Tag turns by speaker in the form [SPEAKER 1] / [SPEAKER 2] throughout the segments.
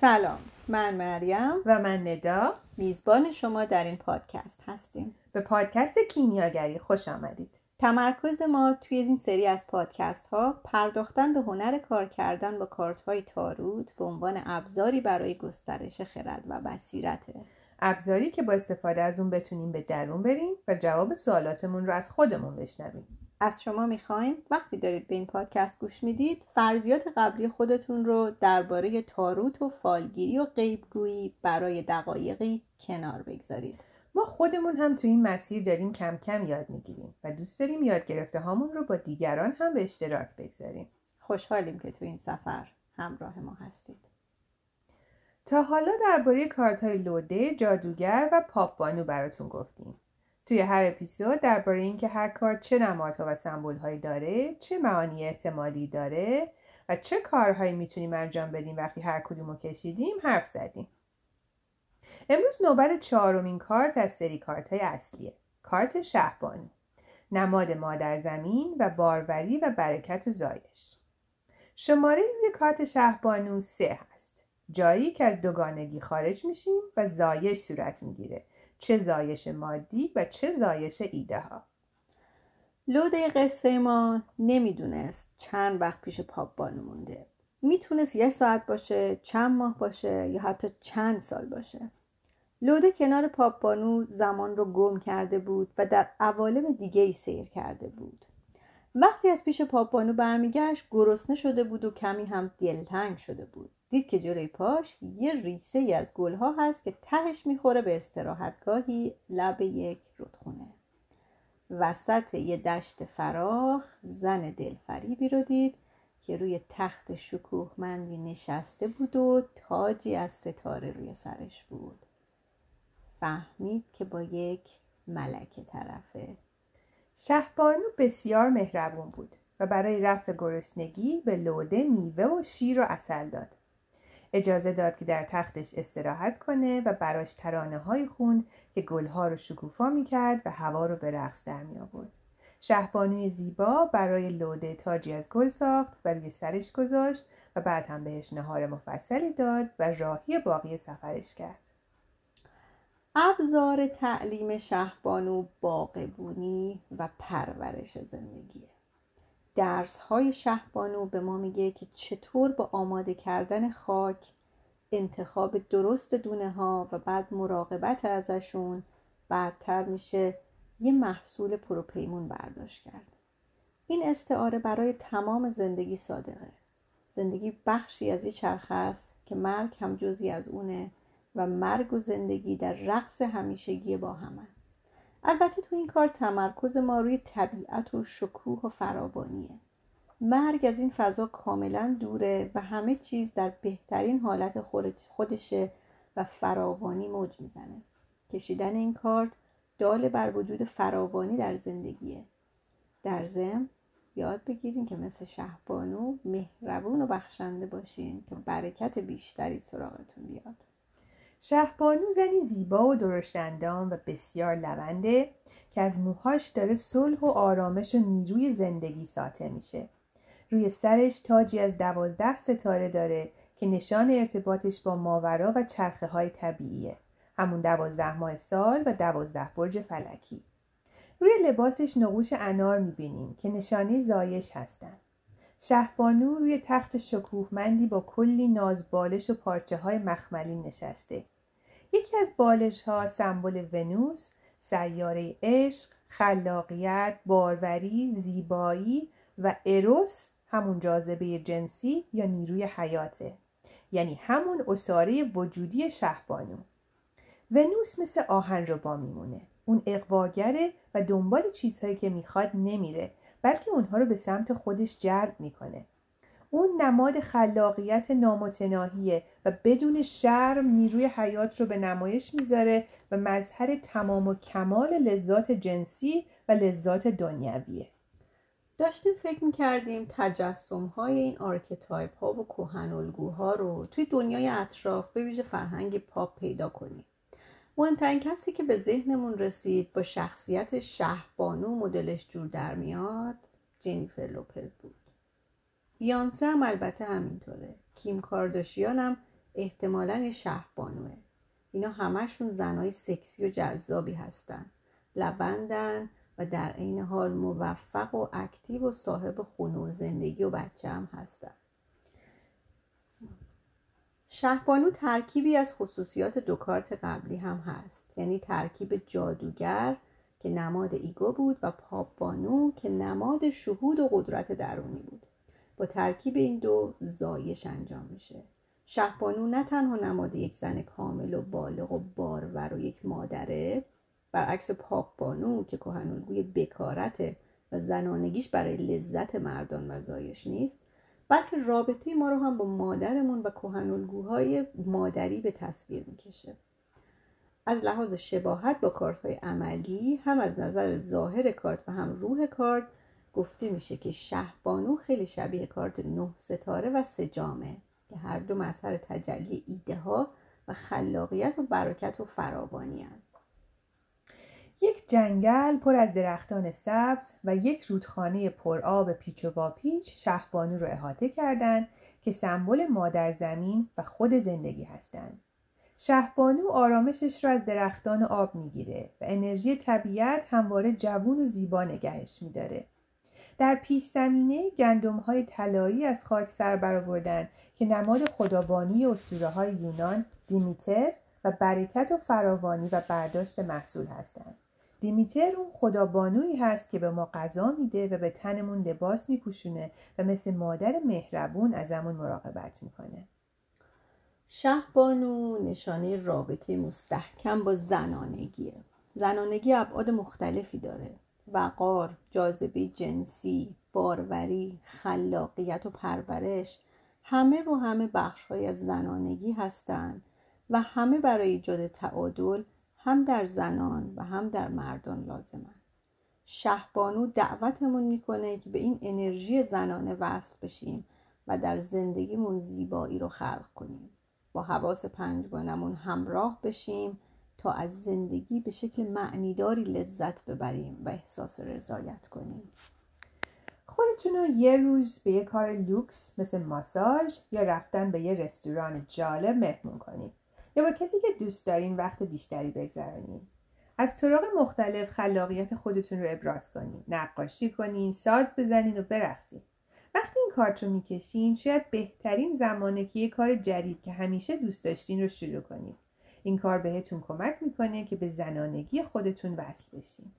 [SPEAKER 1] سلام من مریم.
[SPEAKER 2] و من ندا.
[SPEAKER 1] میزبان شما در این پادکست هستیم.
[SPEAKER 2] به پادکست کیمیاگری خوش آمدید.
[SPEAKER 1] تمرکز ما توی این سری از پادکست ها پرداختن به هنر کار کردن با کارت های تاروت به عنوان ابزاری برای گسترش خرد و بصیرته
[SPEAKER 2] ابزاری که با استفاده از اون بتونیم به درون بریم و جواب سوالاتمون رو از خودمون بشنویم.
[SPEAKER 1] از شما می‌خوایم. وقتی دارید به این پادکست گوش می‌دید فرضیات قبلی خودتون رو درباره تاروت و فالگیری و غیبگویی برای دقایقی کنار بگذارید.
[SPEAKER 2] ما خودمون هم تو این مسیر داریم کم کم یاد می‌گیریم و دوست داریم یاد گرفته هامون رو با دیگران هم به اشتراک بگذاریم.
[SPEAKER 1] خوشحالیم که تو این سفر همراه ما هستید.
[SPEAKER 2] تا حالا درباره کارت های لوده، جادوگر و پاپ بانو براتون گفتیم. توی هر اپیزود درباره اینکه هر کارت چه نمادها و سمبولهایی داره چه معانی احتمالی داره و چه کارهایی می‌تونیم انجام بدیم وقتی هر کدوم رو کشیدیم حرف زدیم. امروز نوبت چهارمین کارت از سری کارت های اصلیه. کارت شهبانو نماد مادر زمین و باروری و برکت و زایش. شماره روی کارت شهبانو سه هست. جایی که از دوگانگی خارج میشیم و زایش صورت می‌گیره. چه زایش مادی و چه زایش ایده ها
[SPEAKER 1] لوده قصه ما نمی‌دونست چند وقت پیش پاپ بانو مونده. می‌تونست یه ساعت باشه چند ماه باشه یا حتی چند سال باشه. لوده کنار پاپ بانو زمان رو گم کرده بود و در عوالم دیگه ای سیر کرده بود. وقتی از پیش پاپ بانو برمیگشت گرسنه شده بود و کمی هم دلتنگ شده بود. دید که جلوی پاش یه ریسه ای از گلها هست که تهش می‌خوره به استراحتگاهی لب یک رودخونه. وسط یه دشت فراخ زن دلفریبی رو دید که روی تخت شکوهمندی نشسته بود و تاجی از ستاره روی سرش بود. فهمید که با یک ملکه طرفه.
[SPEAKER 2] شهبانو بسیار مهربون بود و برای رفع گرسنگی به لوده میوه و شیر و اصل داد. اجازه داد که در تختش استراحت کنه و براش ترانه های خوند که گلها رو شکوفا می کرد و هوا رو به رقص در می آورد. شهبانوی زیبا برای لوده تاجی از گل ساخت و روی سرش گذاشت و بعد هم بهش نهار مفصلی داد و راهی باقی سفرش کرد.
[SPEAKER 1] ابزار تعلیم شهبانو باقبونی و پرورش زندگیه درس های شهبانو به ما میگه که چطور با آماده کردن خاک انتخاب درست دونه ها و بعد مراقبت ازشون بعدتر میشه یه محصول پروپیمون برداشت کرد. این استعاره برای تمام زندگی صادقه. زندگی بخشی از یه چرخه است که مرگ هم جزی از اونه و مرگ و زندگی در رقص همیشگی با همه. البته تو این کار تمرکز ما روی طبیعت و شکوه و فراوانیه. مرگ از این فضا کاملا دوره و همه چیز در بهترین حالت خودشه و فراوانی موج می‌زنه. کشیدن این کارت داله بر وجود فراوانی در زندگیه. در ضمن یاد بگیرین که مثل شهبانو مهربون و بخشنده باشین تا برکت بیشتری سراغتون بیاد.
[SPEAKER 2] شهبانو زنی زیبا و درشتندام و بسیار لونده که از موهاش داره صلح و آرامش و نیروی زندگی ساطع میشه. روی سرش تاجی از دوازده ستاره داره که نشان ارتباطش با ماورا و چرخه های طبیعیه. همون دوازده ماه سال و دوازده برج فلکی. روی لباسش نقوش انار می‌بینیم که نشانه زایش هستن. شهبانو روی تخت شکوهمندی با کلی ناز بالش و پارچه های مخملی نشسته. یکی از بالش ها سمبل ونوس سیاره عشق خلاقیت باروری زیبایی و اروس همون جاذبه جنسی یا نیروی حیاته. یعنی همون اساره وجودی شهبانو. ونوس مثل آهن با میمونه. اون اقواگره و دنبال چیزهایی که می‌خواد نمیره بلکه اونها رو به سمت خودش جلب می‌کنه. اون نماد خلاقیت نامتناهیه و بدون شرم نیروی حیات رو به نمایش می‌ذاره و مظهر تمام و کمال لذات جنسی و لذات دنیویه.
[SPEAKER 1] داشتیم فکر می‌کردیم تجسم های این آرکتایپ ها و کهن الگوها رو توی دنیای اطراف به ویژه فرهنگ پاپ پیدا کنیم. مهمترین کسی که به ذهنمون رسید با شخصیت شهبانو مدلش جور در میاد جنیفر لوپز بود. بیانسه هم البته همینطوره. کیم کارداشیان هم احتمالا شهبانوه اینا همشون زنای سکسی و جذابی هستن. لوندن و در عین حال موفق و active و صاحب خونه و زندگی و بچه هم هستن. شهبانو ترکیبی از خصوصیات دو کارت قبلی هم هست. یعنی ترکیب جادوگر که نماد ego بود و پاپبانو که نماد شهود و قدرت درونی بود. با ترکیب این دو زایش انجام میشه. شهبانو نه تنها نماد یک زن کامل و بالغ و بارور و یک مادره برعکس پاکبانو که کهنالگوی بکارته و زنانگیش برای لذت مردان و زایش نیست بلکه رابطه ما رو هم با مادرمون و کهنالگوهای مادری به تصویر می‌کشه. از لحاظ شباهت با کارت های عملی هم از نظر ظاهر کارت و هم روح کارت گفته میشه که شهبانو خیلی شبیه کارت نه ستاره و سجامه که هر دو مظهر تجلی ایده ها و خلاقیت و برکت و فراوانی هن.
[SPEAKER 2] یک جنگل پر از درختان سبز و یک رودخانه آب پیچ و واپیچ شهبانو رو احاطه کردند که سمبل مادر زمین و خود زندگی هستند. شهبانو آرامشش را از درختان آب می‌گیره و انرژی طبیعت همواره جوون و زیبا نگهش میداره. در پیش زمینه گندم های طلایی از خاک سر برآوردن که نماد خدابانوی اسطوره های یونان دیمیتر و برکت و فراوانی و برداشت محصول هستند. دیمیتر اون خدابانویی هست که به ما غذا میده و به تنمون لباس میپوشونه و مثل مادر مهربون ازمون مراقبت می‌کنه.
[SPEAKER 1] شهبانو نشانه رابطه مستحکم با زنانگیه. زنانگی ابعاد مختلفی داره. وقار، جاذبه جنسی، باروری، خلاقیت و پرورش همه و همه بخشهایی از زنانگی هستند و همه برای ایجاد تعادل هم در زنان و هم در مردان لازمن. شهبانو دعوتمون می‌کنه که به این انرژی زنانه وصل بشیم و در زندگیمون زیبایی رو خلق کنیم. با حواس پنجگانمون همراه بشیم تا از زندگی به شکل معنیداری لذت ببریم و احساس رضایت کنیم.
[SPEAKER 2] خودتون رو یه روز به یه کار لوکس مثل ماساژ یا رفتن به یه رستوران جالب مهمون کنید. یا با کسی که دوست دارین وقت بیشتری بگذرانید از طرق مختلف خلاقیت خودتون رو ابراز کنین. نقاشی کنین ساز بزنین و برقصین. وقتی این کارت رو می‌کشین شاید بهترین زمانه که یه کار جدید که همیشه دوست داشتین رو شروع کنید این کار بهتون کمک می‌کنه که به زنانگی خودتون وصل بشین.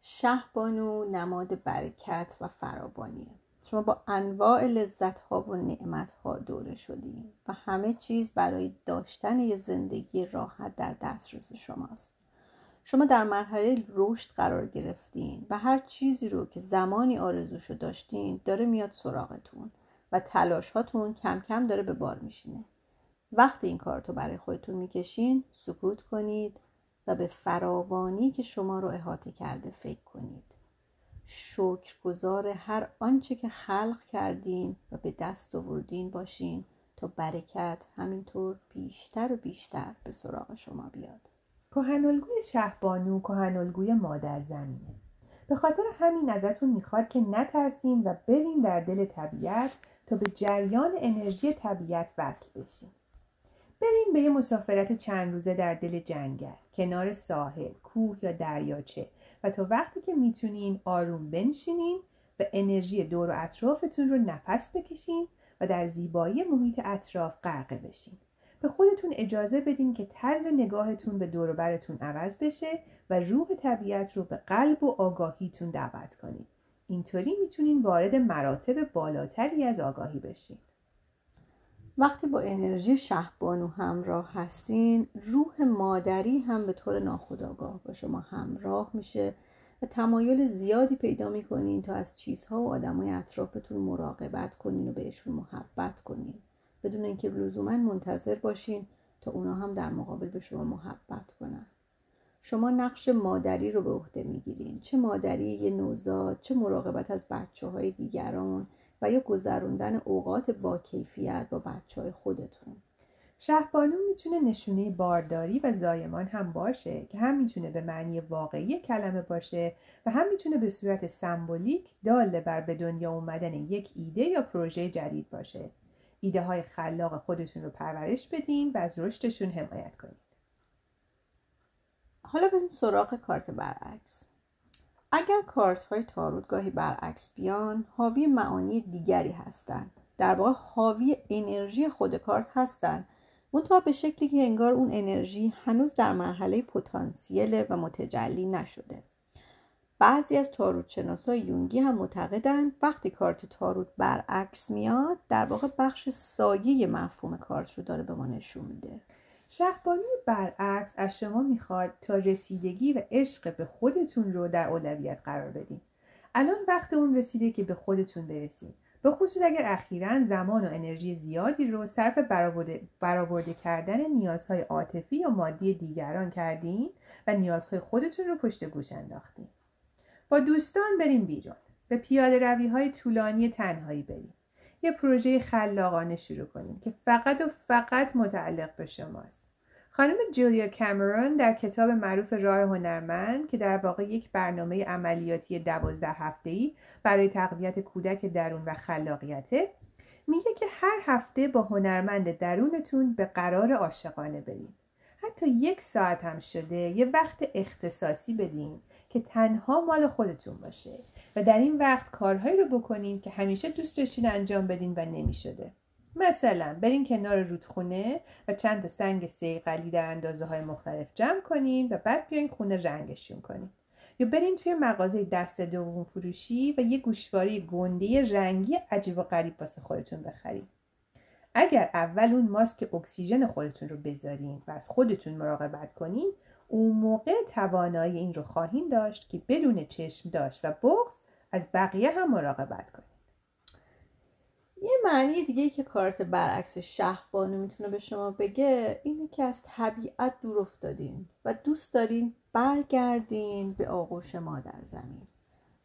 [SPEAKER 1] شهبانو نماد برکت و فراوانیه شما با انواع لذت ها و نعمت ها دوره شدیم و همه چیز برای داشتن یه زندگی راحت در دسترس شماست. شما در مرحله رشد قرار گرفتین و هر چیزی رو که زمانی آرزوشو داشتین داره میاد سراغتون و تلاش هاتون کم کم داره به بار میشینه. وقتی این کارتو برای خودتون می‌کشین سکوت کنید و به فراوانی که شما رو احاطه کرده فکر کنید. شکرگزار هر آنچه که خلق کردین و به دست آوردین باشین تا برکت همینطور بیشتر و بیشتر به سراغ شما بیاد.
[SPEAKER 2] کهنالگوی شهبانو کهنالگوی مادر زمینه. به خاطر همین ازتون می‌خواد که نترسین و برین در دل طبیعت تا به جریان انرژی طبیعت وصل بشین. برین به یه مسافرت چند روزه در دل جنگل کنار ساحل کوه یا دریاچه. و تا وقتی که می‌تونین آروم بنشینین و انرژی دور و اطرافتون رو نفس بکشین و در زیبایی محیط اطراف غرقه بشین. به خودتون اجازه بدین که طرز نگاهتون به دور برتون عوض بشه و روح طبیعت رو به قلب و آگاهیتون دعوت کنید اینطوری می‌تونین وارد مراتب بالاتری از آگاهی بشین.
[SPEAKER 1] وقتی با انرژی شهبانو همراه هستین روح مادری هم به طور ناخودآگاه با شما همراه میشه و تمایل زیادی پیدا می‌کنین تا از چیزها و آدمای اطرافتون مراقبت کنین و بهشون محبت کنین. بدون اینکه لزوما منتظر باشین تا اونا هم در مقابل به شما محبت کنن. شما نقش مادری رو به عهده می‌گیرین. چه مادری یه نوزاد چه مراقبت از بچه های دیگران. و یا گذروندن اوقات با کیفیت با بچه های خودتون
[SPEAKER 2] شهبانو می‌تونه نشونه بارداری و زایمان هم باشه که هم می‌تونه به معنی واقعی کلمه باشه و هم می‌تونه به صورت سمبولیک داله بر به دنیا اومدن یک ایده یا پروژه جدید باشه. ایده های خلاق خودتون رو پرورش بدین و از رشدشون حمایت کنید
[SPEAKER 1] حالا بریم سراغ کارت برعکس. اگر کارت های تاروت گاهی برعکس بیان حاوی معانی دیگری هستند. در واقع حاوی انرژی خود کارت هستند. منتها به شکلی که انگار اون انرژی هنوز در مرحله پتانسیل و متجلی نشده. بعضی از تاروت شناسای یونگی هم معتقدند وقتی کارت تاروت برعکس میاد در واقع بخش سایه مفهوم کارت رو داره به ما نشون میده.
[SPEAKER 2] شهبانی برعکس از شما می‌خواد تا رسیدگی و عشق به خودتون رو در اولویت قرار بدین. الان وقت اون رسیده که به خودتون برسید به خصوص اگر اخیرا زمان و انرژی زیادی رو صرف برآورده, برآورده کردن نیازهای عاطفی یا مادی دیگران کردین و نیازهای خودتون رو پشت گوش انداختین. با دوستان بریم بیرون. به پیاده روی های طولانی تنهایی بریم. یه پروژه خلاقانه شروع کنیم که فقط و فقط متعلق به شماست. خانم جولیا کامرون در کتاب معروف راه هنرمند که در واقع یک برنامه عملیاتی دوازده هفته‌ای برای تقویت کودک درون و خلاقیته میگه که هر هفته با هنرمند درونتون به قرار عاشقانه برید. حتی یک ساعت هم شده یه وقت اختصاصی بدین که تنها مال خودتون باشه. در این وقت کارهایی رو بکنین که همیشه دوست داشتین انجام بدین و نمی‌شده. مثلا برین کنار رودخونه و چند تا سنگ سیقلی در اندازه های مختلف جمع کنین و بعد بیاین خونه رنگشون کنین. یا برین توی مغازه دست دوم فروشی و یه گوشواره گنده رنگی عجیب و غریب واسه خودتون بخرین. اگر اول اون ماسک اکسیژن خودتون رو بذارین و از خودتون مراقبت کنین اون موقع توانایی این رو خواهیم داشت که بدون چشم داشت و بغز از بقیه هم مراقبت کنید.
[SPEAKER 1] یه معنی دیگه که کارت برعکس شهبانو می‌تونه به شما بگه اینه که از طبیعت دور افتادین و دوست دارین برگردین به آغوش مادر زمین.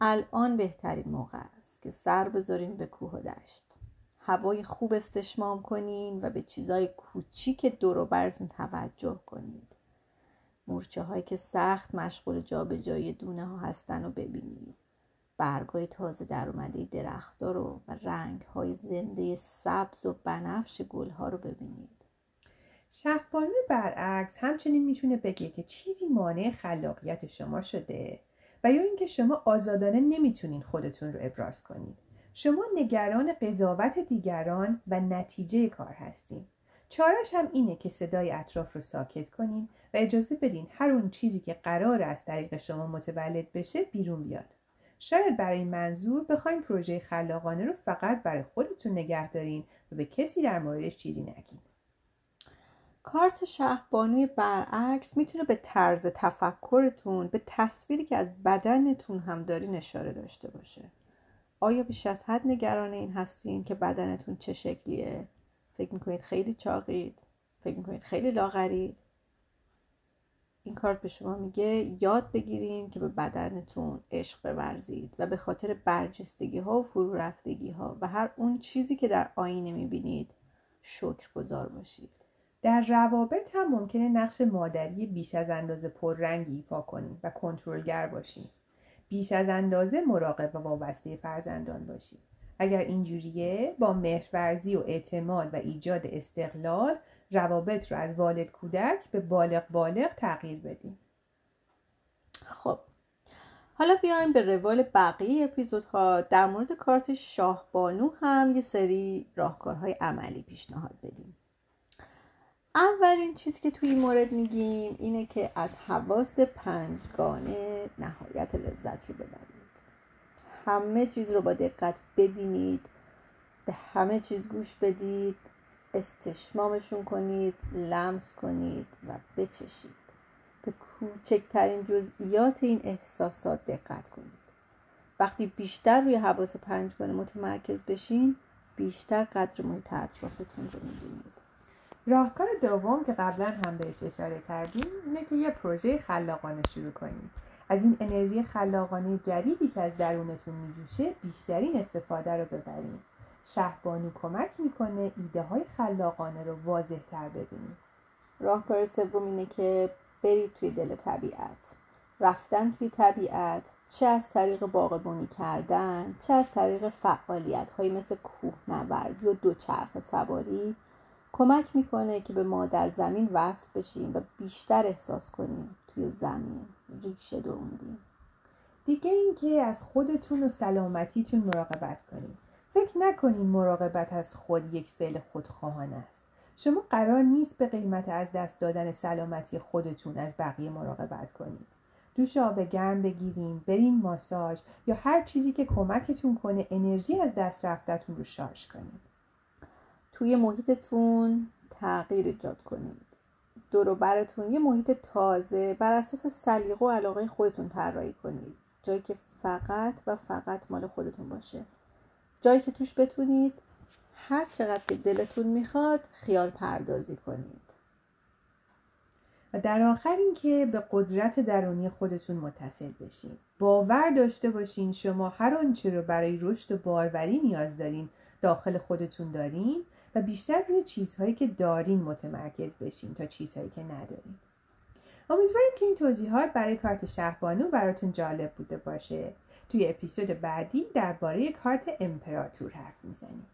[SPEAKER 1] الان بهترین موقع است که سر بذارین به کوه و دشت. هوای خوب استشمام کنین و به چیزای کوچیک دور و برتون توجه کنید. مورچه هایی که سخت مشغول جابجایی دونه ها هستن رو ببینید. برگای تازه در اومده درختها رو و رنگ های زنده سبز و بنفش گل ها رو ببینید.
[SPEAKER 2] شهبانو برعکس همچنین می‌تونه بگه که چیزی مانع خلاقیت شما شده و یا اینکه شما آزادانه نمی‌تونین خودتون رو ابراز کنید. شما نگران قضاوت دیگران و نتیجه کار هستین. چارش هم اینه که صدای اطراف رو ساکت کنین و اجازه بدین هر اون چیزی که قرار از طریق شما متولد بشه بیرون بیاد. شاید برای منظور بخواین پروژه خلاقانه رو فقط برای خودتون نگه دارین و به کسی در موردش چیزی نگین.
[SPEAKER 1] کارت شهبانوی برعکس می‌تونه به طرز تفکرتون به تصویری که از بدنتون هم دارین اشاره داشته باشه. آیا بیش از حد نگران این هستین که بدنتون چه شکلیه؟ فکر می‌کنید خیلی چاقید؟ فکر می‌کنید خیلی لاغرید؟ این کارت به شما میگه یاد بگیرین که به بدنتون عشق بورزید و به خاطر برجستگی ها و فرو رفتگی ها و هر اون چیزی که در آینه می‌بینید شکر گذار باشید.
[SPEAKER 2] در روابط هم ممکنه نقش مادری بیش از اندازه پررنگ ایفا کنید و کنترلگر باشید. بیش از اندازه مراقب و وابسته فرزندان باشید. اگر اینجوریه با مهرورزی و اعتماد و ایجاد استقلال روابط رو از والد کودک به بالغ بالغ تغییر بدیم.
[SPEAKER 1] خب حالا بیایم به روال بقیه اپیزودها. در مورد کارت شاهبانو هم یه سری راهکارهای عملی پیشنهاد بدیم. اولین چیزی که توی این مورد میگیم اینه که از حواس پنجگانه نهایت لذت رو ببرید. همه چیز رو با دقت ببینید به همه چیز گوش بدید. استشمامشون کنید لمس کنید و بچشید. به کوچکترین جزئیات این احساسات دقت کنید. وقتی بیشتر روی حواس پنجگانه متمرکز بشین بیشتر قدر محیط اطرافتون رو می‌بینید.
[SPEAKER 2] راهکار دوم که قبلا هم بهش اشاره کردیم اینه که یه پروژه خلاقانه شروع کنید. از این انرژی خلاقانه جدیدی که از درونتون میجوشه بیشترین استفاده رو ببرید. شهبانو کمک می‌کنه ایده های خلاقانه رو واضح تر ببینید
[SPEAKER 1] راهکار سوم اینه که برید توی دل طبیعت. رفتن توی طبیعت چه از طریق باغبونی کردن چه از طریق فعالیت های مثل کوهنوردی و دوچرخه سواری کمک می‌کنه که به مادر زمین وصل بشیم و بیشتر احساس کنیم توی زمین. ریشه دووندیم
[SPEAKER 2] دیگه اینکه از خودتون و سلامتیتون مراقبت کنید. فکر نکنین مراقبت از خود یک فعل خودخواهانه است. شما قرار نیست به قیمت از دست دادن سلامتی خودتون از بقیه مراقبت کنید. دوش آب گرم بگیرین برین ماساژ یا هر چیزی که کمکتون کنه انرژی از دست رفتتون رو شارژ کنید.
[SPEAKER 1] توی محیطتون تغییر ایجاد کنید. دور براتون یه محیط تازه بر اساس سلیقه و علاقه خودتون طراحی کنید. جایی که فقط و فقط مال خودتون باشه. جایی که توش بتونید هر چقدر که دلتون می‌خواد خیال پردازی کنید.
[SPEAKER 2] و در آخر اینکه به قدرت درونی خودتون متصل بشین. باور داشته باشین شما هر آنچه رو برای رشد و باروری نیاز دارین داخل خودتون دارین و بیشتر روی چیزهایی که دارین متمرکز بشین تا چیزهایی که ندارین. امیدواریم که این توضیحات برای کارت شهبانو براتون جالب بوده باشه. توی اپیزود بعدی درباره کارت امپراتور حرف می‌زنیم.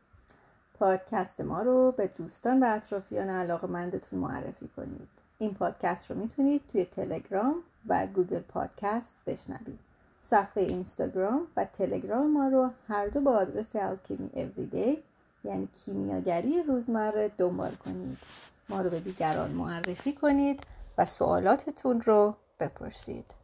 [SPEAKER 1] پادکست ما رو به دوستان و اطرافیان علاقه مندتون معرفی کنید. این پادکست رو می‌تونید توی تلگرام و گوگل پادکست بشنوید. صفحه اینستاگرام و تلگرام ما رو هر دو با آدرس الکیمی everyday یعنی کیمیاگری روزمره دنبال کنید. ما رو به دیگران معرفی کنید و سوالاتتون رو بپرسید.